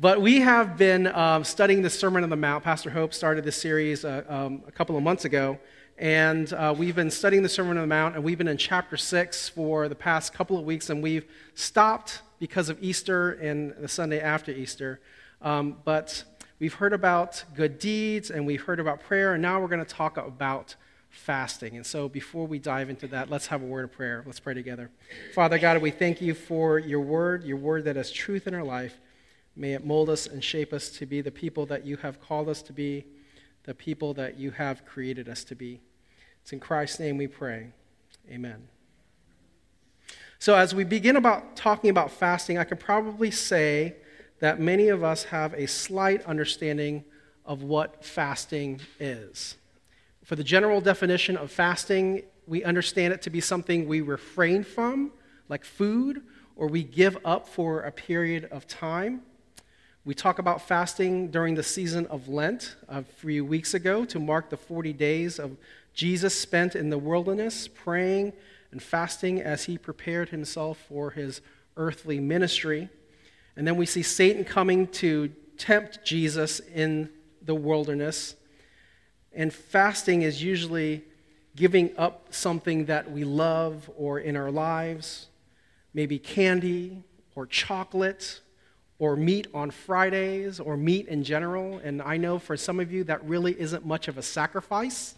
But we have been um, studying the Sermon on the Mount. Pastor Hope started this series uh, um, a couple of months ago. And uh, we've been studying the Sermon on the Mount, and we've been in chapter 6 for the past couple of weeks, and we've stopped because of Easter and the Sunday after Easter. Um, but we've heard about good deeds, and we've heard about prayer, and now we're going to talk about fasting. And so before we dive into that, let's have a word of prayer. Let's pray together. Father God, we thank you for your word, your word that has truth in our life. May it mold us and shape us to be the people that you have called us to be, the people that you have created us to be. It's in Christ's name we pray. Amen. So, as we begin about talking about fasting, I could probably say that many of us have a slight understanding of what fasting is. For the general definition of fasting, we understand it to be something we refrain from, like food, or we give up for a period of time. We talk about fasting during the season of Lent a few weeks ago to mark the 40 days of Jesus spent in the wilderness praying and fasting as he prepared himself for his earthly ministry. And then we see Satan coming to tempt Jesus in the wilderness. And fasting is usually giving up something that we love or in our lives, maybe candy or chocolate or meat on Fridays or meat in general. And I know for some of you that really isn't much of a sacrifice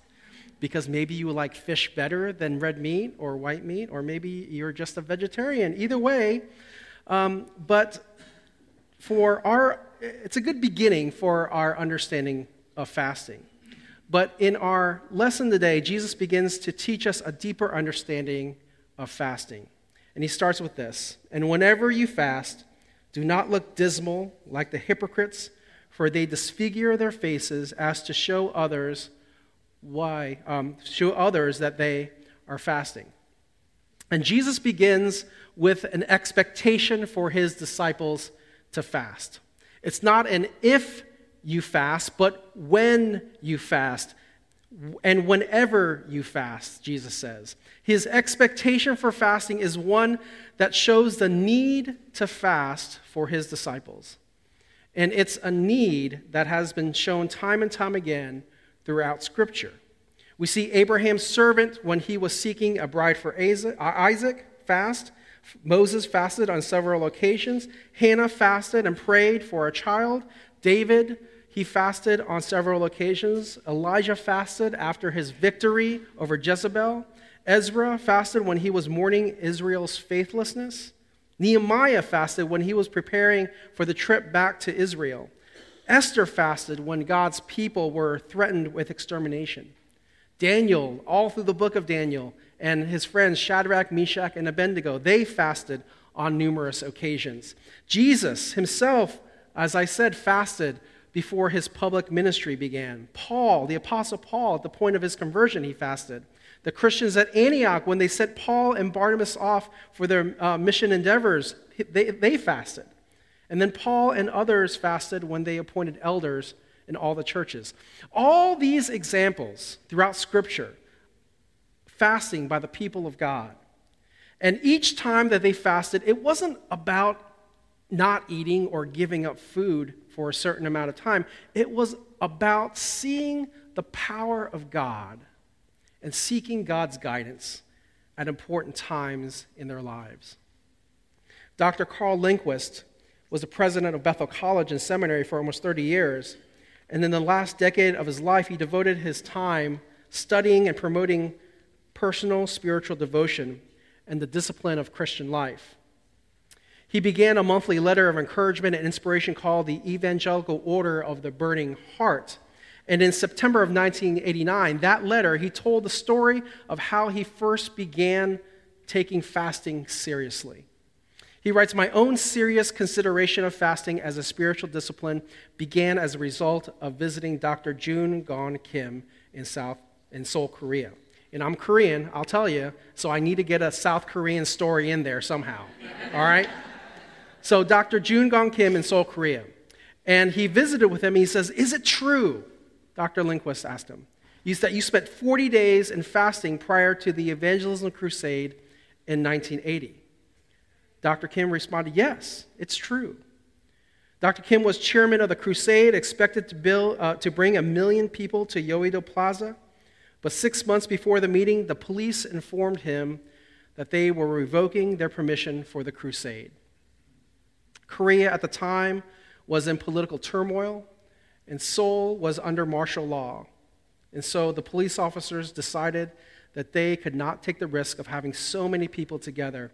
because maybe you like fish better than red meat or white meat, or maybe you're just a vegetarian. Either way, um, but for our, it's a good beginning for our understanding of fasting. But in our lesson today, Jesus begins to teach us a deeper understanding of fasting. And he starts with this And whenever you fast, do not look dismal like the hypocrites, for they disfigure their faces as to show others why, um, show others that they are fasting. And Jesus begins with an expectation for his disciples to fast. It's not an if you fast, but when you fast. And whenever you fast, Jesus says. His expectation for fasting is one that shows the need to fast for his disciples. And it's a need that has been shown time and time again throughout Scripture. We see Abraham's servant when he was seeking a bride for uh, Isaac fast. Moses fasted on several occasions. Hannah fasted and prayed for a child. David, he fasted on several occasions. Elijah fasted after his victory over Jezebel. Ezra fasted when he was mourning Israel's faithlessness. Nehemiah fasted when he was preparing for the trip back to Israel. Esther fasted when God's people were threatened with extermination. Daniel, all through the book of Daniel, and his friends Shadrach, Meshach, and Abednego, they fasted on numerous occasions. Jesus himself, as I said, fasted before his public ministry began. Paul, the Apostle Paul, at the point of his conversion, he fasted. The Christians at Antioch, when they sent Paul and Barnabas off for their uh, mission endeavors, they, they fasted. And then Paul and others fasted when they appointed elders in all the churches. All these examples throughout Scripture, fasting by the people of God. And each time that they fasted, it wasn't about not eating or giving up food for a certain amount of time, it was about seeing the power of God and seeking God's guidance at important times in their lives. Dr. Carl Lundquist was the president of Bethel College and Seminary for almost 30 years. And in the last decade of his life, he devoted his time studying and promoting personal spiritual devotion and the discipline of Christian life. He began a monthly letter of encouragement and inspiration called the Evangelical Order of the Burning Heart. And in September of 1989, that letter, he told the story of how he first began taking fasting seriously. He writes, My own serious consideration of fasting as a spiritual discipline began as a result of visiting Dr. Joon Gon Kim in, South, in Seoul, Korea. And I'm Korean, I'll tell you, so I need to get a South Korean story in there somehow. All right? So, Dr. Joon Gon Kim in Seoul, Korea. And he visited with him. he says, Is it true Dr. Lundquist asked him. You said you spent 40 days in fasting prior to the evangelism crusade in 1980. Dr. Kim responded, Yes, it's true. Dr. Kim was chairman of the crusade, expected to, build, uh, to bring a million people to Yoido Plaza. But six months before the meeting, the police informed him that they were revoking their permission for the crusade. Korea at the time was in political turmoil, and Seoul was under martial law. And so the police officers decided that they could not take the risk of having so many people together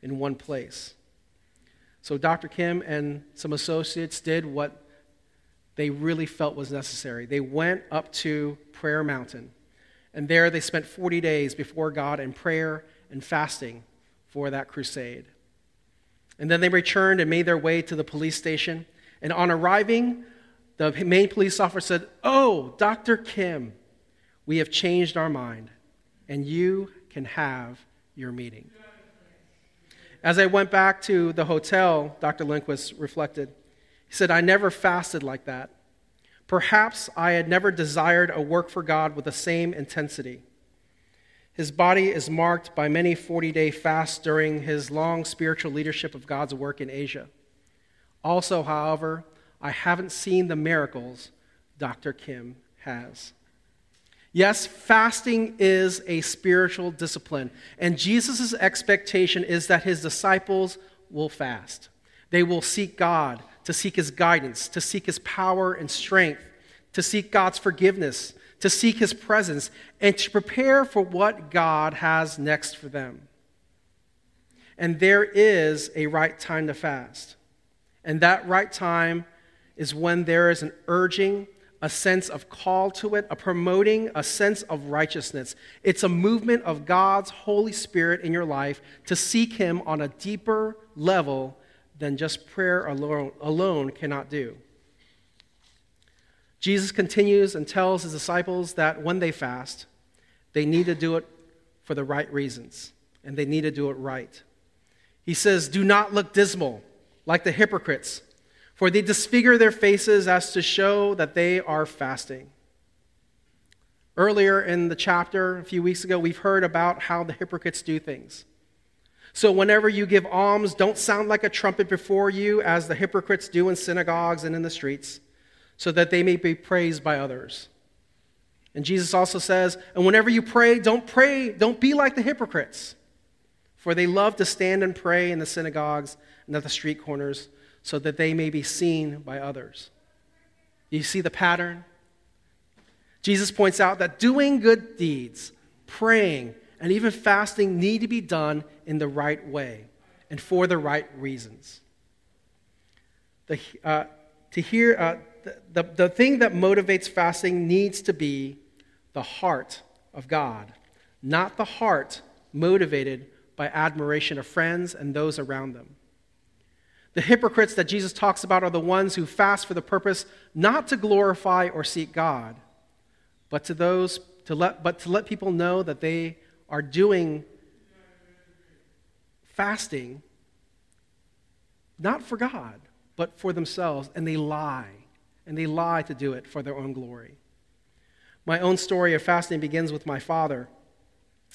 in one place. So Dr. Kim and some associates did what they really felt was necessary. They went up to Prayer Mountain, and there they spent 40 days before God in prayer and fasting for that crusade. And then they returned and made their way to the police station. And on arriving, the main police officer said, Oh, Dr. Kim, we have changed our mind, and you can have your meeting. As I went back to the hotel, Dr. Lundquist reflected. He said, I never fasted like that. Perhaps I had never desired a work for God with the same intensity. His body is marked by many 40 day fasts during his long spiritual leadership of God's work in Asia. Also, however, I haven't seen the miracles Dr. Kim has. Yes, fasting is a spiritual discipline, and Jesus' expectation is that his disciples will fast. They will seek God, to seek his guidance, to seek his power and strength, to seek God's forgiveness, to seek his presence, and to prepare for what God has next for them. And there is a right time to fast. And that right time is when there is an urging a sense of call to it, a promoting a sense of righteousness. It's a movement of God's Holy Spirit in your life to seek Him on a deeper level than just prayer alone, alone cannot do. Jesus continues and tells his disciples that when they fast, they need to do it for the right reasons, and they need to do it right. He says, Do not look dismal like the hypocrites for they disfigure their faces as to show that they are fasting. Earlier in the chapter, a few weeks ago, we've heard about how the hypocrites do things. So, whenever you give alms, don't sound like a trumpet before you, as the hypocrites do in synagogues and in the streets, so that they may be praised by others. And Jesus also says, and whenever you pray, don't pray, don't be like the hypocrites, for they love to stand and pray in the synagogues and at the street corners so that they may be seen by others. You see the pattern? Jesus points out that doing good deeds, praying, and even fasting need to be done in the right way and for the right reasons. The, uh, to hear, uh, the, the thing that motivates fasting needs to be the heart of God, not the heart motivated by admiration of friends and those around them. The hypocrites that Jesus talks about are the ones who fast for the purpose not to glorify or seek God, but to those to let but to let people know that they are doing fasting not for God, but for themselves, and they lie. And they lie to do it for their own glory. My own story of fasting begins with my father.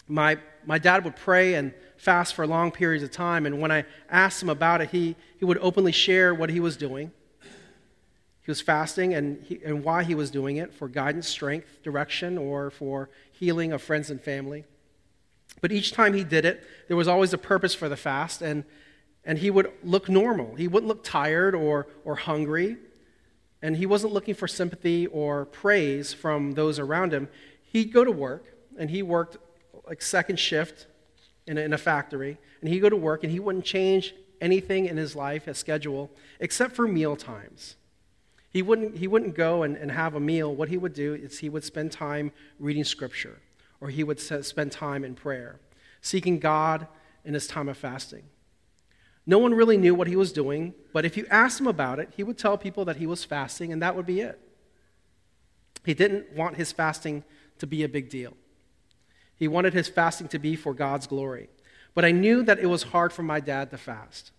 My, my dad would pray and fast for long periods of time, and when I asked him about it, he, he would openly share what he was doing. He was fasting and, he, and why he was doing it for guidance, strength, direction, or for healing of friends and family. But each time he did it, there was always a purpose for the fast, and, and he would look normal. He wouldn't look tired or, or hungry, and he wasn't looking for sympathy or praise from those around him. He'd go to work, and he worked like second shift in a, in a factory, and he'd go to work, and he wouldn't change anything in his life, his schedule, except for meal times. He wouldn't, he wouldn't go and, and have a meal. What he would do is he would spend time reading scripture, or he would spend time in prayer, seeking God in his time of fasting. No one really knew what he was doing, but if you asked him about it, he would tell people that he was fasting, and that would be it. He didn't want his fasting to be a big deal. He wanted his fasting to be for God's glory. But I knew that it was hard for my dad to fast.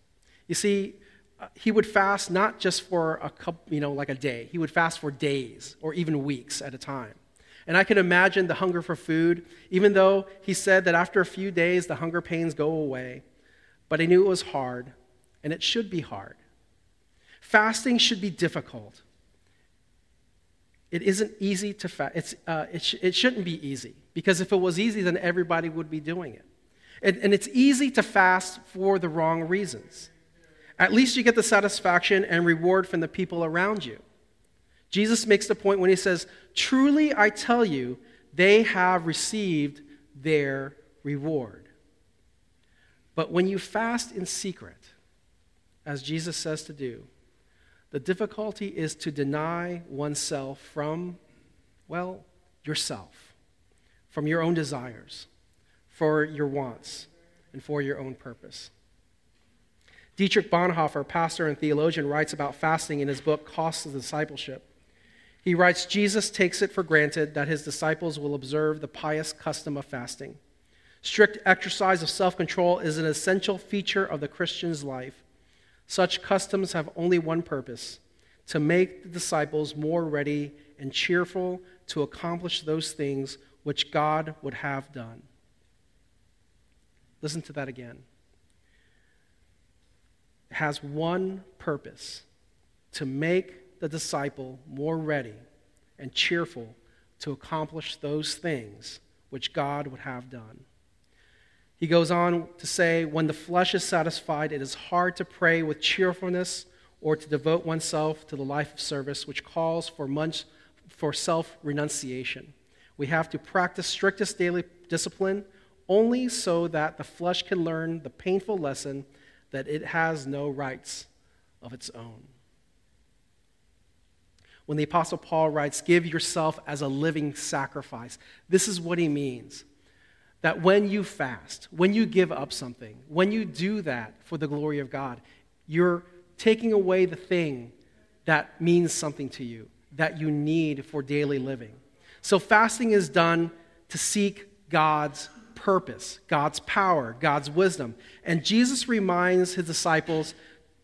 You see, uh, he would fast not just for a couple, you know, like a day. He would fast for days or even weeks at a time. And I can imagine the hunger for food, even though he said that after a few days the hunger pains go away. But I knew it was hard, and it should be hard. Fasting should be difficult. It isn't easy to fast. Uh, it, sh- it shouldn't be easy because if it was easy, then everybody would be doing it. And, and it's easy to fast for the wrong reasons. At least you get the satisfaction and reward from the people around you. Jesus makes the point when he says, Truly I tell you, they have received their reward. But when you fast in secret, as Jesus says to do, the difficulty is to deny oneself from, well, yourself, from your own desires, for your wants, and for your own purpose. Dietrich Bonhoeffer, pastor and theologian, writes about fasting in his book, Costs of Discipleship. He writes Jesus takes it for granted that his disciples will observe the pious custom of fasting. Strict exercise of self control is an essential feature of the Christian's life. Such customs have only one purpose to make the disciples more ready and cheerful to accomplish those things which God would have done. Listen to that again. It has one purpose to make the disciple more ready and cheerful to accomplish those things which God would have done. He goes on to say, when the flesh is satisfied, it is hard to pray with cheerfulness or to devote oneself to the life of service, which calls for, much, for self renunciation. We have to practice strictest daily discipline only so that the flesh can learn the painful lesson that it has no rights of its own. When the Apostle Paul writes, Give yourself as a living sacrifice, this is what he means that when you fast, when you give up something, when you do that for the glory of God, you're taking away the thing that means something to you, that you need for daily living. So, fasting is done to seek God's purpose, God's power, God's wisdom. And Jesus reminds his disciples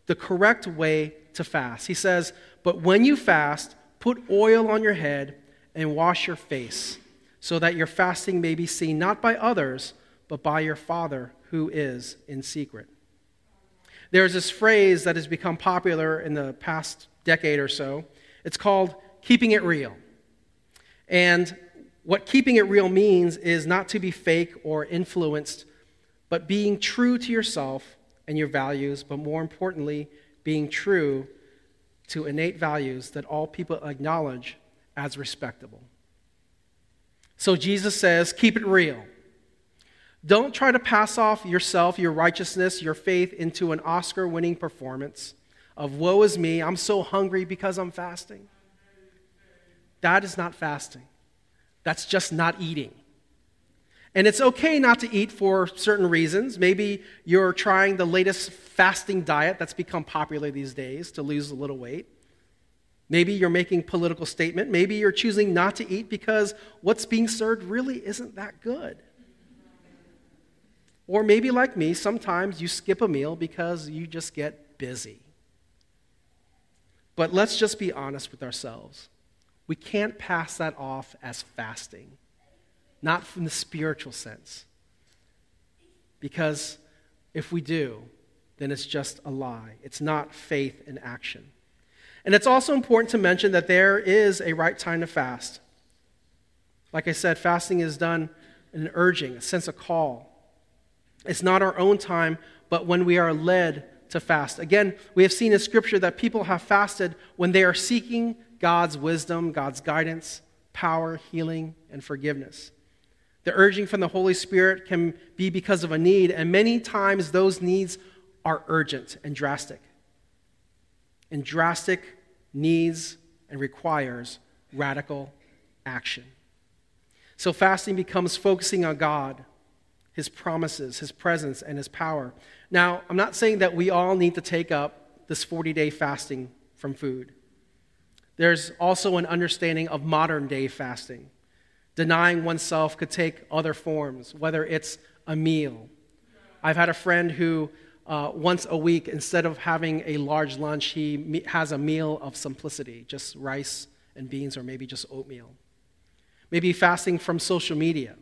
the correct way to fast. He says, But when you fast, put oil on your head and wash your face so that your fasting may be seen not by others, but by your Father who is in secret. There's this phrase that has become popular in the past decade or so. It's called keeping it real. And what keeping it real means is not to be fake or influenced, but being true to yourself and your values, but more importantly, being true to innate values that all people acknowledge as respectable. So Jesus says, keep it real. Don't try to pass off yourself, your righteousness, your faith into an Oscar winning performance of woe is me, I'm so hungry because I'm fasting. That is not fasting. That's just not eating. And it's okay not to eat for certain reasons. Maybe you're trying the latest fasting diet that's become popular these days to lose a little weight. Maybe you're making political statement. Maybe you're choosing not to eat because what's being served really isn't that good. Or maybe like me, sometimes you skip a meal because you just get busy. But let's just be honest with ourselves. We can't pass that off as fasting, not from the spiritual sense. Because if we do, then it's just a lie. It's not faith in action. And it's also important to mention that there is a right time to fast. Like I said, fasting is done in an urging, a sense of call. It's not our own time, but when we are led to fast. Again, we have seen in Scripture that people have fasted when they are seeking God's wisdom, God's guidance, power, healing, and forgiveness. The urging from the Holy Spirit can be because of a need, and many times those needs are urgent and drastic and drastic needs and requires radical action. So fasting becomes focusing on God, His promises, His presence, and His power. Now, I'm not saying that we all need to take up this 40 day fasting from food. There's also an understanding of modern day fasting. Denying oneself could take other forms, whether it's a meal. I've had a friend who uh, once a week, instead of having a large lunch, he has a meal of simplicity, just rice and beans, or maybe just oatmeal. Maybe fasting from social media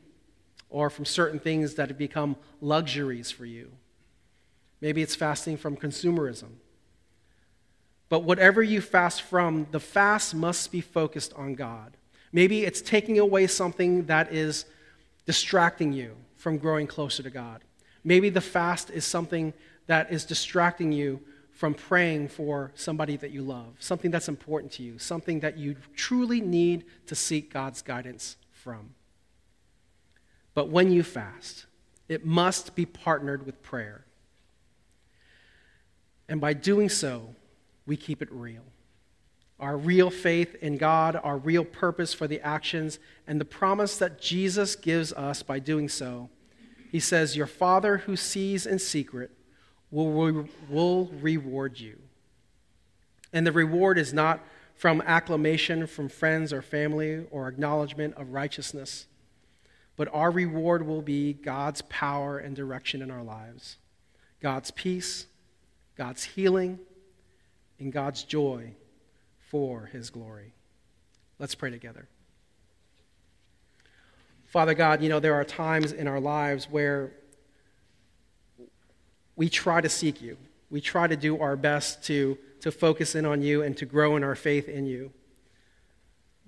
or from certain things that have become luxuries for you. Maybe it's fasting from consumerism. But whatever you fast from, the fast must be focused on God. Maybe it's taking away something that is distracting you from growing closer to God. Maybe the fast is something that is distracting you from praying for somebody that you love, something that's important to you, something that you truly need to seek God's guidance from. But when you fast, it must be partnered with prayer. And by doing so, we keep it real. Our real faith in God, our real purpose for the actions, and the promise that Jesus gives us by doing so. He says, Your Father who sees in secret will, will reward you. And the reward is not from acclamation from friends or family or acknowledgement of righteousness, but our reward will be God's power and direction in our lives, God's peace, God's healing, and God's joy for his glory. Let's pray together. Father God, you know, there are times in our lives where we try to seek you. We try to do our best to, to focus in on you and to grow in our faith in you.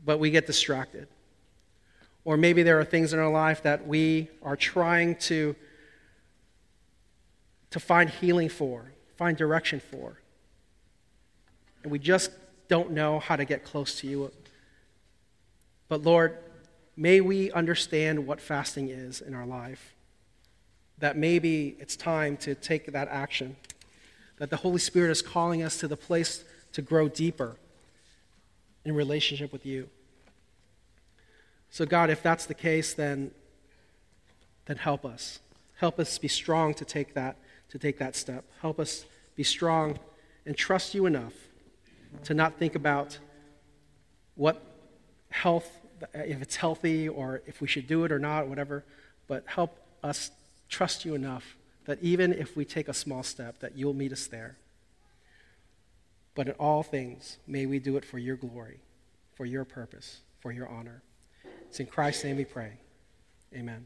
But we get distracted. Or maybe there are things in our life that we are trying to, to find healing for, find direction for. And we just don't know how to get close to you. But Lord, may we understand what fasting is in our life that maybe it's time to take that action, that the Holy Spirit is calling us to the place to grow deeper in relationship with you. So, God, if that's the case, then, then help us. Help us be strong to take that, to take that step. Help us be strong and trust you enough to not think about what health, if it's healthy or if we should do it or not, whatever, but help us trust you enough that even if we take a small step, that you'll meet us there. But in all things, may we do it for your glory, for your purpose, for your honor. It's in Christ's name we pray. Amen.